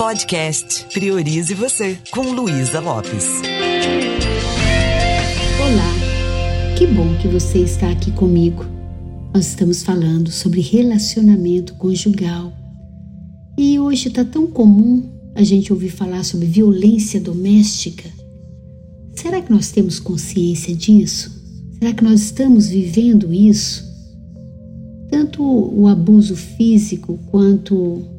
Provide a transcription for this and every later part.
Podcast Priorize Você, com Luísa Lopes. Olá, que bom que você está aqui comigo. Nós estamos falando sobre relacionamento conjugal. E hoje está tão comum a gente ouvir falar sobre violência doméstica. Será que nós temos consciência disso? Será que nós estamos vivendo isso? Tanto o abuso físico quanto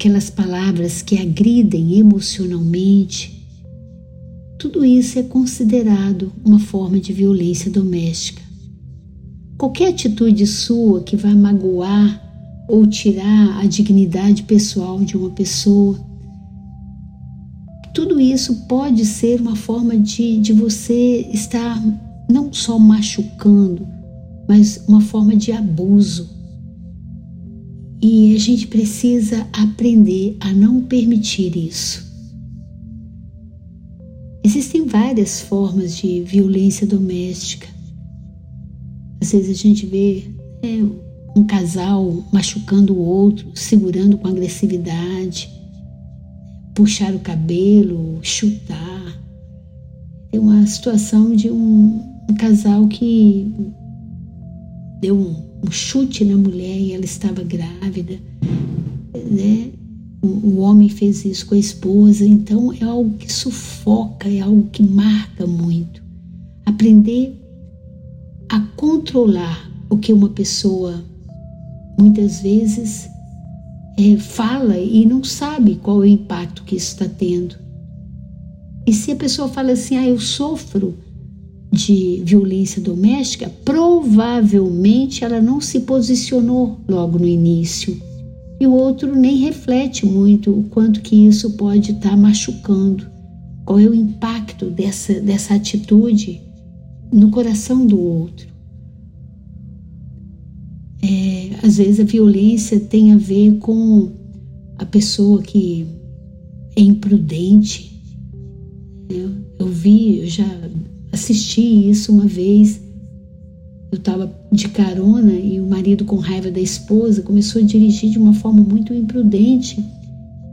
aquelas palavras que agridem emocionalmente, tudo isso é considerado uma forma de violência doméstica. Qualquer atitude sua que vá magoar ou tirar a dignidade pessoal de uma pessoa, tudo isso pode ser uma forma de, de você estar não só machucando, mas uma forma de abuso e a gente precisa aprender a não permitir isso. Existem várias formas de violência doméstica. Às vezes a gente vê é, um casal machucando o outro, segurando com agressividade, puxar o cabelo, chutar. Tem uma situação de um, um casal que deu um um chute na mulher e ela estava grávida, né? O homem fez isso com a esposa, então é algo que sufoca, é algo que marca muito. Aprender a controlar o que uma pessoa muitas vezes é, fala e não sabe qual é o impacto que isso está tendo. E se a pessoa fala assim, ah, eu sofro de violência doméstica, provavelmente ela não se posicionou logo no início. E o outro nem reflete muito o quanto que isso pode estar tá machucando. Qual é o impacto dessa, dessa atitude no coração do outro? É, às vezes a violência tem a ver com a pessoa que é imprudente. Eu, eu vi, eu já assisti isso uma vez. Eu estava de carona e o marido, com raiva da esposa, começou a dirigir de uma forma muito imprudente.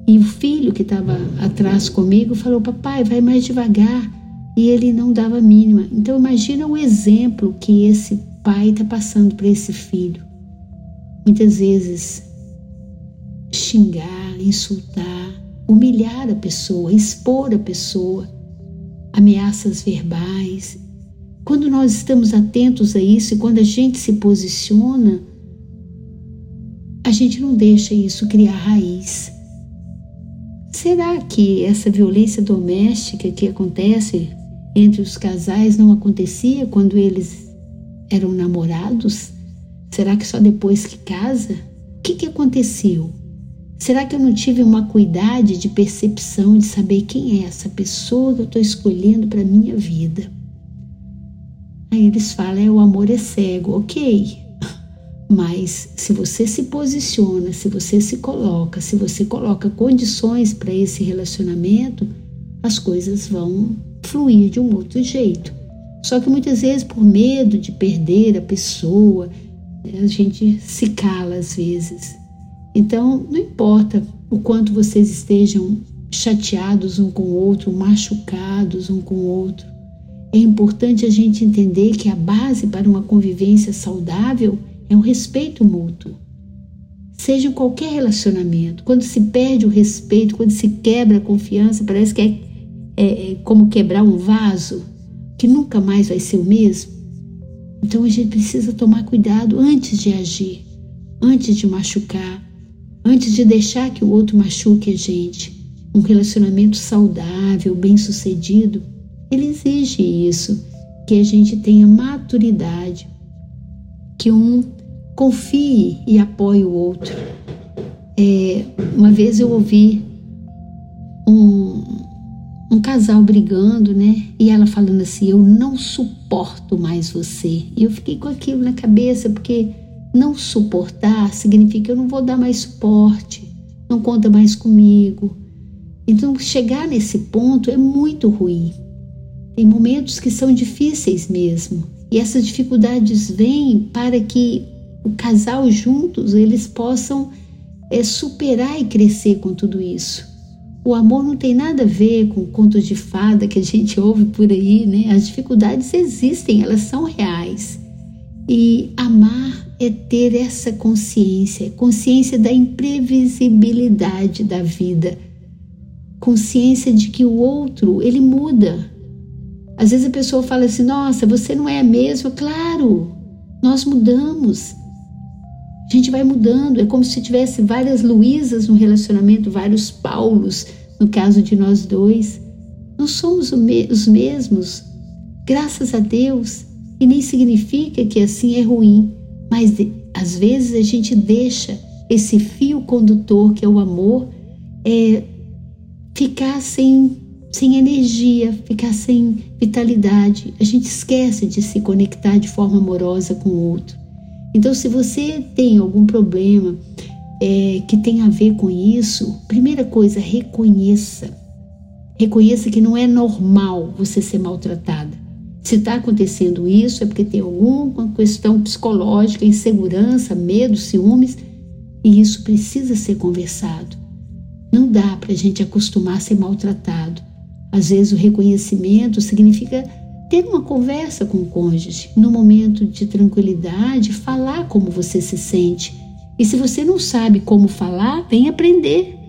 E o filho que estava atrás comigo falou: Papai, vai mais devagar. E ele não dava mínima. Então, imagina o exemplo que esse pai está passando para esse filho. Muitas vezes, xingar, insultar, humilhar a pessoa, expor a pessoa ameaças verbais. Quando nós estamos atentos a isso e quando a gente se posiciona, a gente não deixa isso criar raiz. Será que essa violência doméstica que acontece entre os casais não acontecia quando eles eram namorados? Será que só depois que casa? O que, que aconteceu? Será que eu não tive uma cuidade de percepção de saber quem é essa pessoa que eu estou escolhendo para minha vida? Aí eles falam, é, o amor é cego, ok. Mas se você se posiciona, se você se coloca, se você coloca condições para esse relacionamento, as coisas vão fluir de um outro jeito. Só que muitas vezes, por medo de perder a pessoa, a gente se cala às vezes. Então, não importa o quanto vocês estejam chateados um com o outro, machucados um com o outro, é importante a gente entender que a base para uma convivência saudável é o respeito mútuo. Seja em qualquer relacionamento, quando se perde o respeito, quando se quebra a confiança, parece que é, é, é como quebrar um vaso que nunca mais vai ser o mesmo. Então a gente precisa tomar cuidado antes de agir, antes de machucar, antes de deixar que o outro machuque a gente. Um relacionamento saudável, bem-sucedido, ele exige isso, que a gente tenha maturidade, que um confie e apoie o outro. É, uma vez eu ouvi um, um casal brigando, né? E ela falando assim: Eu não suporto mais você. E eu fiquei com aquilo na cabeça, porque não suportar significa eu não vou dar mais suporte, não conta mais comigo. Então, chegar nesse ponto é muito ruim. Tem momentos que são difíceis mesmo, e essas dificuldades vêm para que o casal juntos eles possam é, superar e crescer com tudo isso. O amor não tem nada a ver com contos de fada que a gente ouve por aí, né? As dificuldades existem, elas são reais. E amar é ter essa consciência, consciência da imprevisibilidade da vida, consciência de que o outro, ele muda. Às vezes a pessoa fala assim: "Nossa, você não é a mesma". Claro, nós mudamos. A gente vai mudando, é como se tivesse várias Luísas no relacionamento, vários Paulos, no caso de nós dois. Não somos os mesmos, graças a Deus, e nem significa que assim é ruim, mas às vezes a gente deixa esse fio condutor que é o amor é, ficar sem, sem energia, ficar sem vitalidade. A gente esquece de se conectar de forma amorosa com o outro. Então, se você tem algum problema é, que tem a ver com isso, primeira coisa, reconheça. Reconheça que não é normal você ser maltratada. Se está acontecendo isso, é porque tem alguma questão psicológica, insegurança, medo, ciúmes, e isso precisa ser conversado. Não dá para a gente acostumar a ser maltratado. Às vezes, o reconhecimento significa ter uma conversa com o cônjuge, no momento de tranquilidade, falar como você se sente. E se você não sabe como falar, vem aprender.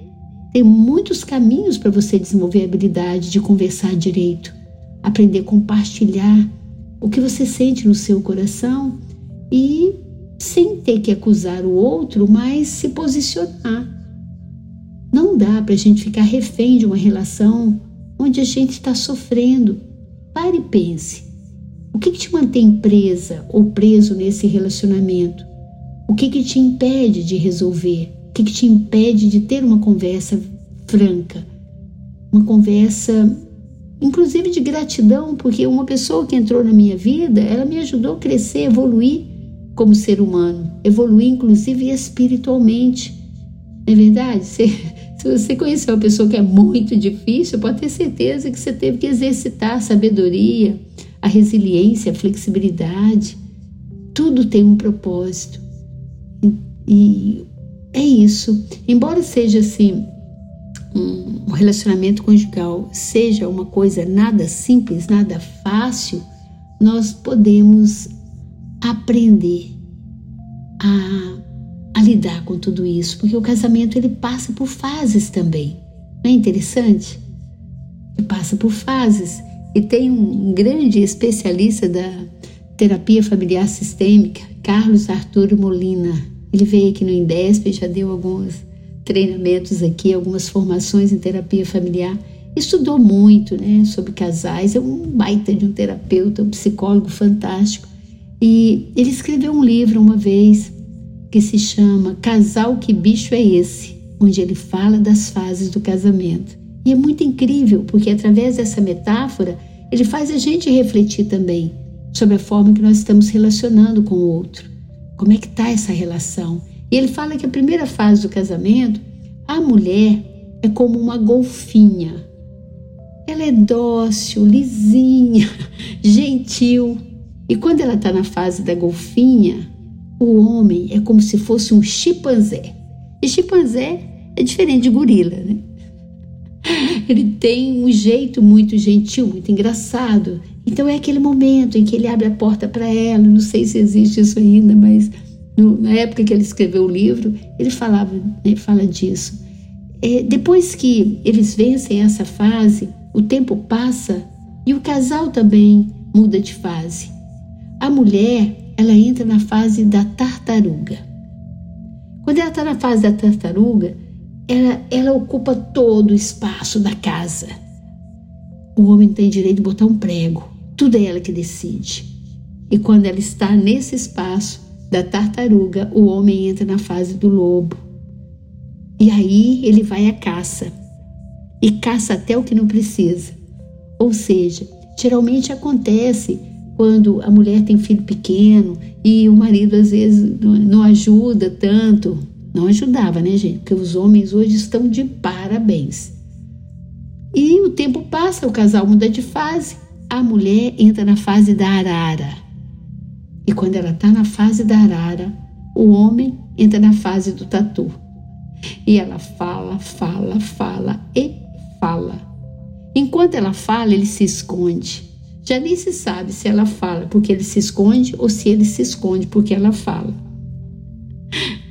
Tem muitos caminhos para você desenvolver a habilidade de conversar direito, aprender a compartilhar o que você sente no seu coração e sem ter que acusar o outro, mas se posicionar. Não dá para a gente ficar refém de uma relação onde a gente está sofrendo Pare e pense. O que, que te mantém presa ou preso nesse relacionamento? O que, que te impede de resolver? O que, que te impede de ter uma conversa franca? Uma conversa, inclusive de gratidão, porque uma pessoa que entrou na minha vida, ela me ajudou a crescer, evoluir como ser humano, evoluir inclusive espiritualmente. Não é verdade? Se você conhecer uma pessoa que é muito difícil, pode ter certeza que você teve que exercitar a sabedoria, a resiliência, a flexibilidade. Tudo tem um propósito. E é isso. Embora seja assim, um relacionamento conjugal seja uma coisa nada simples, nada fácil, nós podemos aprender a a lidar com tudo isso, porque o casamento ele passa por fases também. Não é interessante? Ele passa por fases. E tem um grande especialista da terapia familiar sistêmica, Carlos Arturo Molina. Ele veio aqui no Indesp e já deu alguns treinamentos aqui, algumas formações em terapia familiar. Estudou muito né, sobre casais, é um baita de um terapeuta, um psicólogo fantástico. E ele escreveu um livro uma vez que se chama Casal Que Bicho é Esse? onde ele fala das fases do casamento. E é muito incrível, porque através dessa metáfora, ele faz a gente refletir também sobre a forma que nós estamos relacionando com o outro. Como é que está essa relação? E ele fala que a primeira fase do casamento, a mulher é como uma golfinha. Ela é dócil, lisinha, gentil. E quando ela está na fase da golfinha, o homem é como se fosse um chimpanzé. E chimpanzé é diferente de gorila, né? Ele tem um jeito muito gentil, muito engraçado. Então é aquele momento em que ele abre a porta para ela. Não sei se existe isso ainda, mas no, na época que ele escreveu o livro, ele falava, né, fala disso. É, depois que eles vencem essa fase, o tempo passa e o casal também muda de fase. A mulher ela entra na fase da tartaruga. Quando ela está na fase da tartaruga, ela, ela ocupa todo o espaço da casa. O homem tem direito de botar um prego, tudo é ela que decide. E quando ela está nesse espaço da tartaruga, o homem entra na fase do lobo. E aí ele vai à caça. E caça até o que não precisa. Ou seja, geralmente acontece quando a mulher tem filho pequeno e o marido às vezes não ajuda tanto. Não ajudava, né, gente? Porque os homens hoje estão de parabéns. E o tempo passa, o casal muda de fase. A mulher entra na fase da arara. E quando ela está na fase da arara, o homem entra na fase do tatu. E ela fala, fala, fala e fala. Enquanto ela fala, ele se esconde. Já nem se sabe se ela fala porque ele se esconde ou se ele se esconde porque ela fala.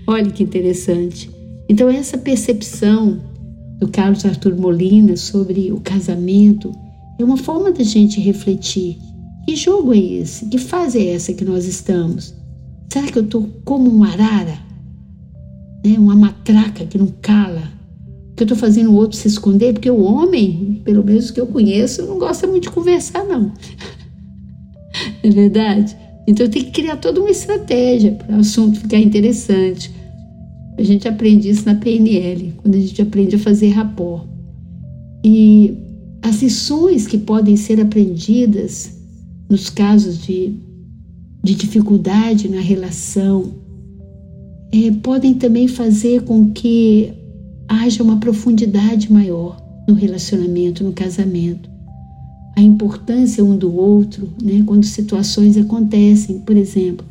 Olha que interessante. Então, essa percepção do Carlos Arthur Molina sobre o casamento é uma forma da gente refletir. Que jogo é esse? Que fase é essa que nós estamos? Será que eu estou como uma arara? Né? Uma matraca que não cala? Que eu estou fazendo o outro se esconder? Porque o homem, pelo menos que eu conheço, não gosta muito de conversar, não. é verdade? Então eu tenho que criar toda uma estratégia para o assunto ficar interessante. A gente aprende isso na PNL, quando a gente aprende a fazer rapport. E as lições que podem ser aprendidas nos casos de, de dificuldade na relação é, podem também fazer com que haja uma profundidade maior no relacionamento, no casamento. A importância um do outro, né, quando situações acontecem, por exemplo,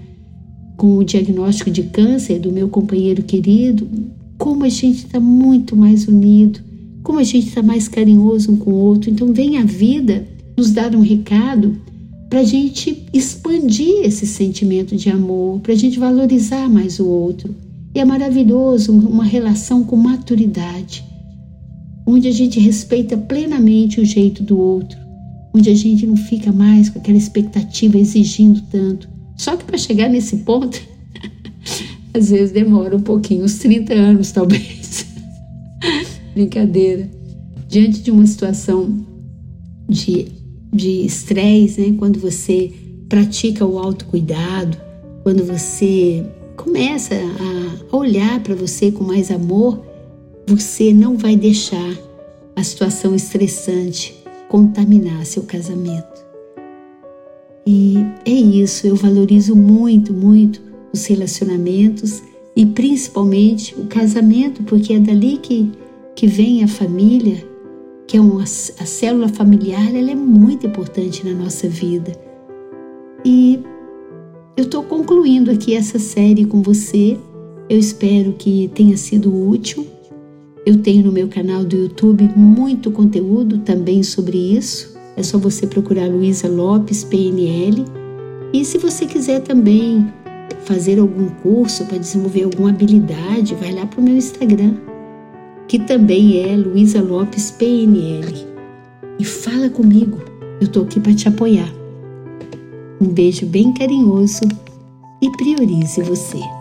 com o diagnóstico de câncer do meu companheiro querido, como a gente está muito mais unido, como a gente está mais carinhoso um com o outro. Então, vem a vida nos dar um recado para a gente expandir esse sentimento de amor, para a gente valorizar mais o outro. E é maravilhoso uma relação com maturidade, onde a gente respeita plenamente o jeito do outro, onde a gente não fica mais com aquela expectativa exigindo tanto, só que para chegar nesse ponto, às vezes demora um pouquinho, uns 30 anos talvez. Brincadeira. Diante de uma situação de de estresse, né? quando você pratica o autocuidado, quando você começa a olhar para você com mais amor, você não vai deixar a situação estressante contaminar seu casamento. E é isso, eu valorizo muito, muito os relacionamentos e principalmente o casamento, porque é dali que, que vem a família, que é uma, a célula familiar, ela é muito importante na nossa vida. E eu estou concluindo aqui essa série com você. Eu espero que tenha sido útil. Eu tenho no meu canal do YouTube muito conteúdo também sobre isso. É só você procurar Luísa Lopes PNL. E se você quiser também fazer algum curso para desenvolver alguma habilidade, vai lá para o meu Instagram, que também é Luísa Lopes PNL. E fala comigo, eu estou aqui para te apoiar. Um beijo bem carinhoso e priorize você.